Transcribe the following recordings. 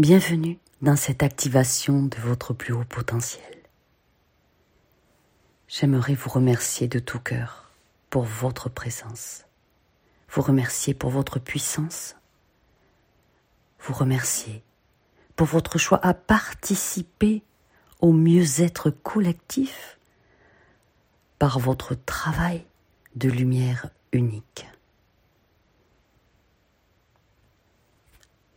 Bienvenue dans cette activation de votre plus haut potentiel. J'aimerais vous remercier de tout cœur pour votre présence, vous remercier pour votre puissance, vous remercier pour votre choix à participer au mieux-être collectif par votre travail de lumière unique.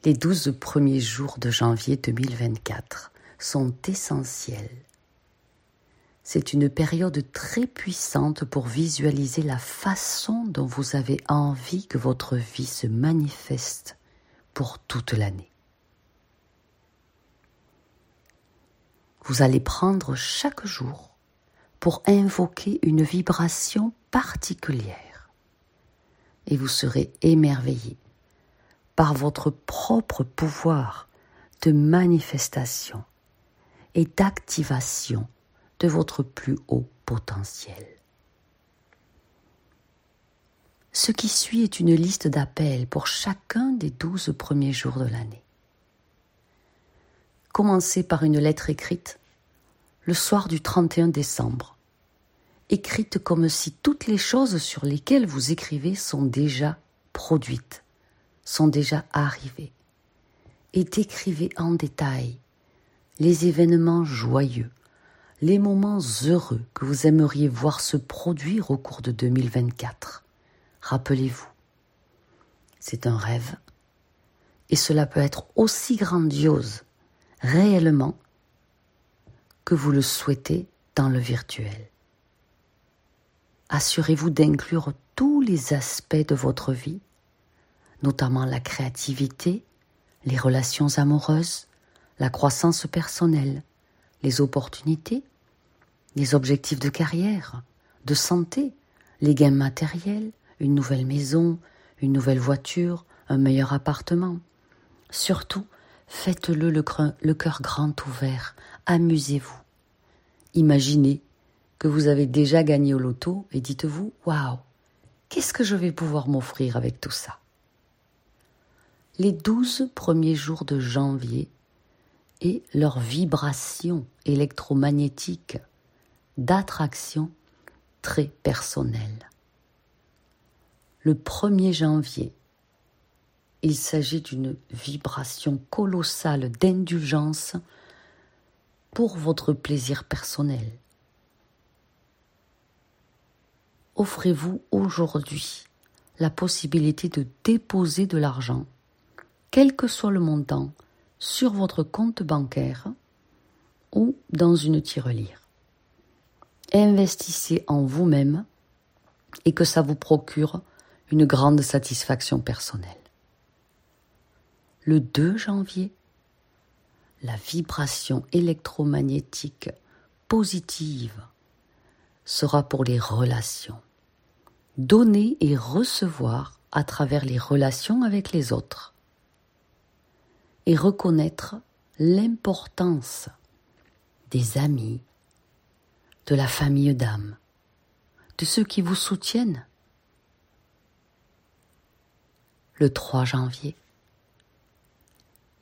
Les douze premiers jours de janvier 2024 sont essentiels. C'est une période très puissante pour visualiser la façon dont vous avez envie que votre vie se manifeste pour toute l'année. Vous allez prendre chaque jour pour invoquer une vibration particulière. Et vous serez émerveillé par votre propre pouvoir de manifestation et d'activation de votre plus haut potentiel. Ce qui suit est une liste d'appels pour chacun des douze premiers jours de l'année. Commencez par une lettre écrite le soir du 31 décembre, écrite comme si toutes les choses sur lesquelles vous écrivez sont déjà produites, sont déjà arrivées, et décrivez en détail les événements joyeux, les moments heureux que vous aimeriez voir se produire au cours de 2024. Rappelez-vous, c'est un rêve, et cela peut être aussi grandiose réellement que vous le souhaitez dans le virtuel. Assurez-vous d'inclure tous les aspects de votre vie, notamment la créativité, les relations amoureuses, la croissance personnelle, les opportunités, les objectifs de carrière, de santé, les gains matériels, une nouvelle maison, une nouvelle voiture, un meilleur appartement. Surtout, faites-le le, cœur grand ouvert, amusez-vous. Imaginez que vous avez déjà gagné au loto et dites-vous Waouh, qu'est-ce que je vais pouvoir m'offrir avec tout ça? Les douze premiers jours de janvier et leur vibration électromagnétique d'attraction très personnelle. Le 1er janvier, il s'agit d'une vibration colossale d'indulgence pour votre plaisir personnel. Offrez-vous aujourd'hui la possibilité de déposer de l'argent, quel que soit le montant, sur votre compte bancaire ou dans une tirelire. Investissez en vous-même et que ça vous procure une grande satisfaction personnelle. Le 2 janvier, la vibration électromagnétique positive sera pour les relations. Donner et recevoir à travers les relations avec les autres. Et reconnaître l'importance des amis, de la famille d'âme, de ceux qui vous soutiennent. Le 3 janvier,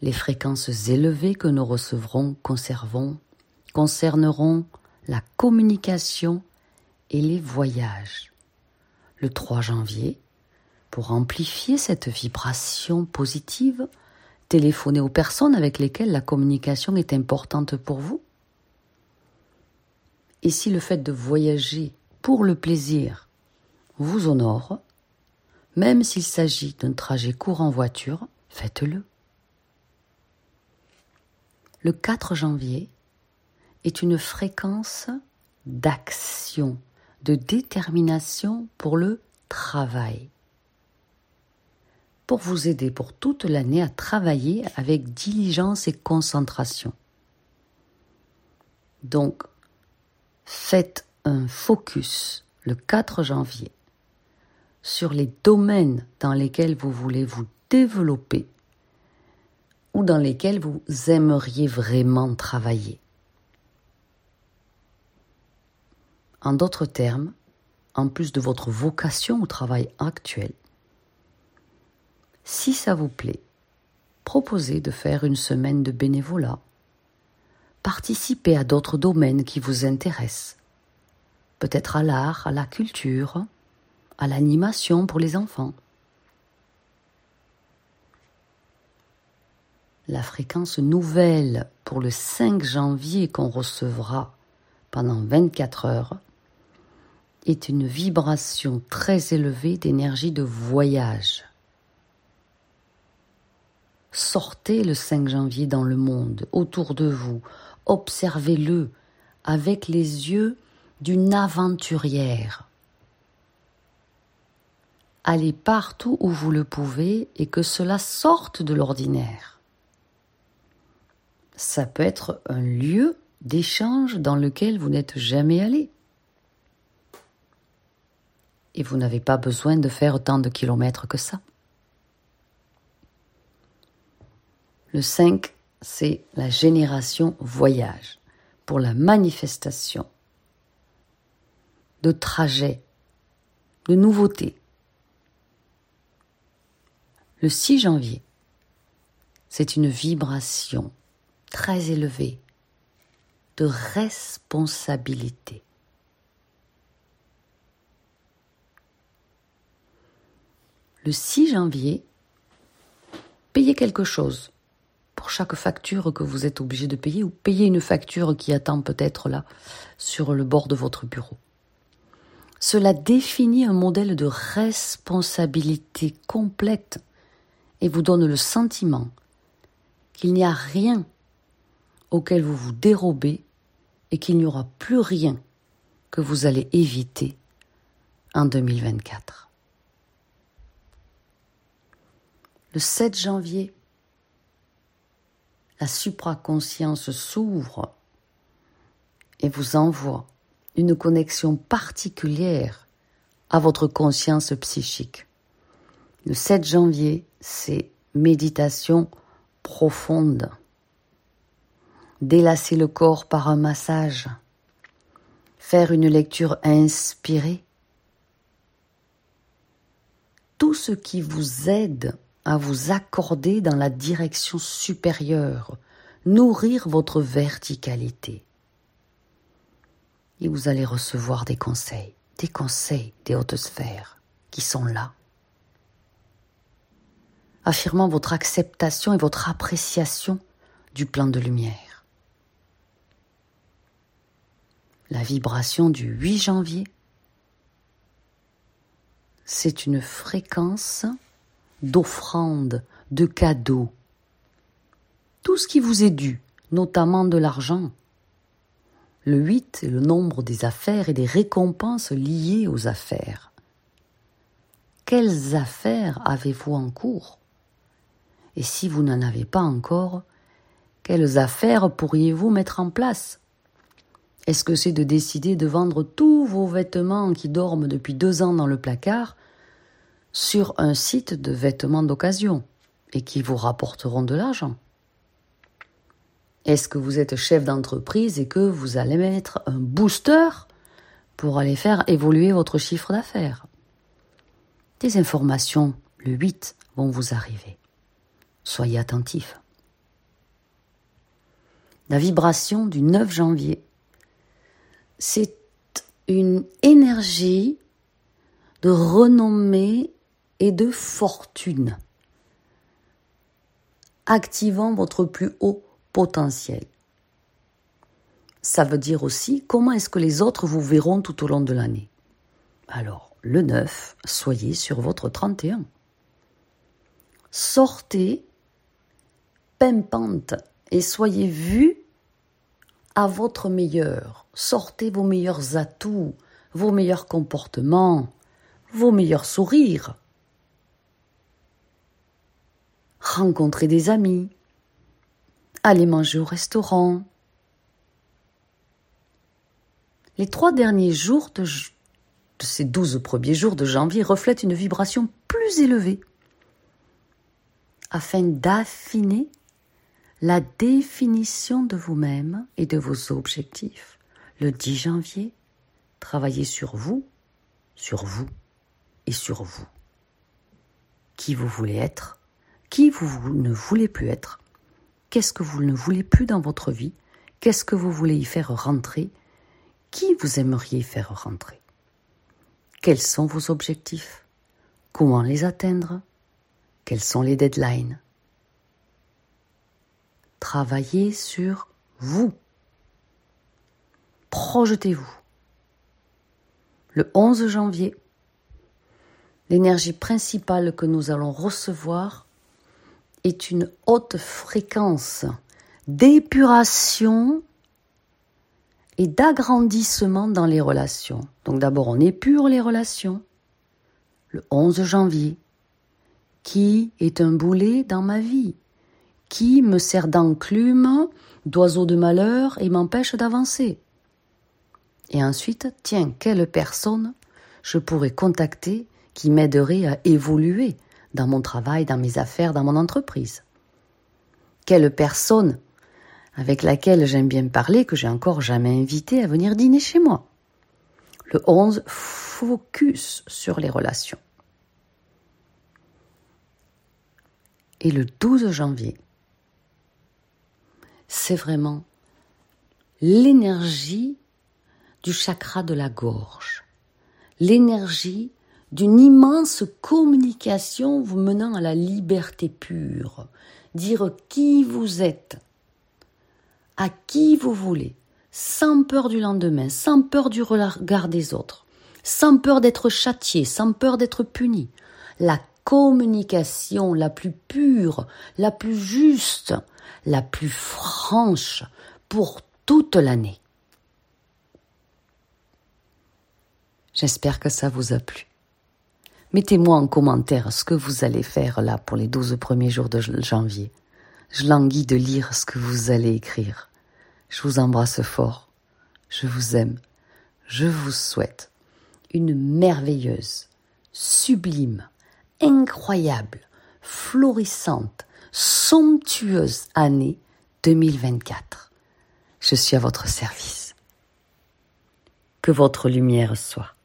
les fréquences élevées que nous recevrons, conservons, concerneront la communication et les voyages. Le 3 janvier, pour amplifier cette vibration positive, téléphonez aux personnes avec lesquelles la communication est importante pour vous? Et si le fait de voyager pour le plaisir vous honore, même s'il s'agit d'un trajet court en voiture, faites-le le 4 janvier est une fréquence d'action, de détermination pour le travail. Pour vous aider pour toute l'année à travailler avec diligence et concentration. Donc, faites un focus le 4 janvier sur les domaines dans lesquels vous voulez vous développer ou dans lesquels vous aimeriez vraiment travailler. En d'autres termes, en plus de votre vocation au travail actuel, si ça vous plaît, proposez de faire une semaine de bénévolat. Participez à d'autres domaines qui vous intéressent. Peut-être à l'art, à la culture, à l'animation pour les enfants. La fréquence nouvelle pour le 5 janvier qu'on recevra pendant 24 heures est une vibration très élevée d'énergie de voyage. Sortez le 5 janvier dans le monde, autour de vous, observez-le avec les yeux d'une aventurière. Allez partout où vous le pouvez et que cela sorte de l'ordinaire. Ça peut être un lieu d'échange dans lequel vous n'êtes jamais allé. Et vous n'avez pas besoin de faire autant de kilomètres que ça. Le 5, c'est la génération voyage pour la manifestation de trajets, de nouveautés. Le 6 janvier, c'est une vibration très élevée de responsabilité. Le 6 janvier, payez quelque chose pour chaque facture que vous êtes obligé de payer ou payez une facture qui attend peut-être là sur le bord de votre bureau. Cela définit un modèle de responsabilité complète et vous donne le sentiment qu'il n'y a rien auquel vous vous dérobez et qu'il n'y aura plus rien que vous allez éviter en 2024. Le 7 janvier, la supraconscience s'ouvre et vous envoie une connexion particulière à votre conscience psychique. Le 7 janvier, c'est méditation profonde. Délasser le corps par un massage. Faire une lecture inspirée. Tout ce qui vous aide à vous accorder dans la direction supérieure, nourrir votre verticalité et vous allez recevoir des conseils, des conseils des hautes sphères qui sont là, affirmant votre acceptation et votre appréciation du plan de lumière. La vibration du 8 janvier, c'est une fréquence d'offrandes, de cadeaux. Tout ce qui vous est dû, notamment de l'argent, le 8 est le nombre des affaires et des récompenses liées aux affaires. Quelles affaires avez-vous en cours? Et si vous n'en avez pas encore, quelles affaires pourriez-vous mettre en place? Est-ce que c'est de décider de vendre tous vos vêtements qui dorment depuis deux ans dans le placard sur un site de vêtements d'occasion et qui vous rapporteront de l'argent est-ce que vous êtes chef d'entreprise et que vous allez mettre un booster pour aller faire évoluer votre chiffre d'affaires? Des informations, le 8, vont vous arriver. Soyez attentifs. La vibration du 9 janvier, c'est une énergie de renommée et de fortune, activant votre plus haut potentiel. Ça veut dire aussi comment est-ce que les autres vous verront tout au long de l'année? Alors, le 9, soyez sur votre 31. Sortez pimpante et soyez vus à votre meilleur. Sortez vos meilleurs atouts, vos meilleurs comportements, vos meilleurs sourires. Rencontrez des amis, aller manger au restaurant. Les trois derniers jours de, de ces douze premiers jours de janvier reflètent une vibration plus élevée afin d'affiner la définition de vous-même et de vos objectifs. Le 10 janvier, travaillez sur vous, sur vous et sur vous. Qui vous voulez être, qui vous ne voulez plus être, qu'est-ce que vous ne voulez plus dans votre vie, qu'est-ce que vous voulez y faire rentrer, qui vous aimeriez y faire rentrer, quels sont vos objectifs, comment les atteindre, quels sont les deadlines? Travaillez sur vous. Projetez-vous. Le 11 janvier, l'énergie principale que nous allons recevoir est une haute fréquence d'épuration et d'agrandissement dans les relations. Donc d'abord on épure les relations le 11 janvier. Qui est un boulet dans ma vie? Qui me sert d'enclume, d'oiseau de malheur et m'empêche d'avancer? Et ensuite, tiens, quelle personne je pourrais contacter qui m'aiderait à évoluer? Dans mon travail, dans mes affaires, dans mon entreprise. Quelle personne avec laquelle j'aime bien parler que j'ai encore jamais invité à venir dîner chez moi. Le 11, focus sur les relations. Et le 12 janvier, c'est vraiment l'énergie du chakra de la gorge, l'énergie d'une immense communication vous menant à la liberté pure, dire qui vous êtes, à qui vous voulez, sans peur du lendemain, sans peur du regard des autres, sans peur d'être châtié, sans peur d'être puni. La communication la plus pure, la plus juste, la plus franche pour toute l'année. J'espère que ça vous a plu. Mettez-moi en commentaire ce que vous allez faire là pour les douze premiers jours de janvier. Je languis de lire ce que vous allez écrire. Je vous embrasse fort. Je vous aime. Je vous souhaite une merveilleuse, sublime, incroyable, florissante, somptueuse année 2024. Je suis à votre service. Que votre lumière soit.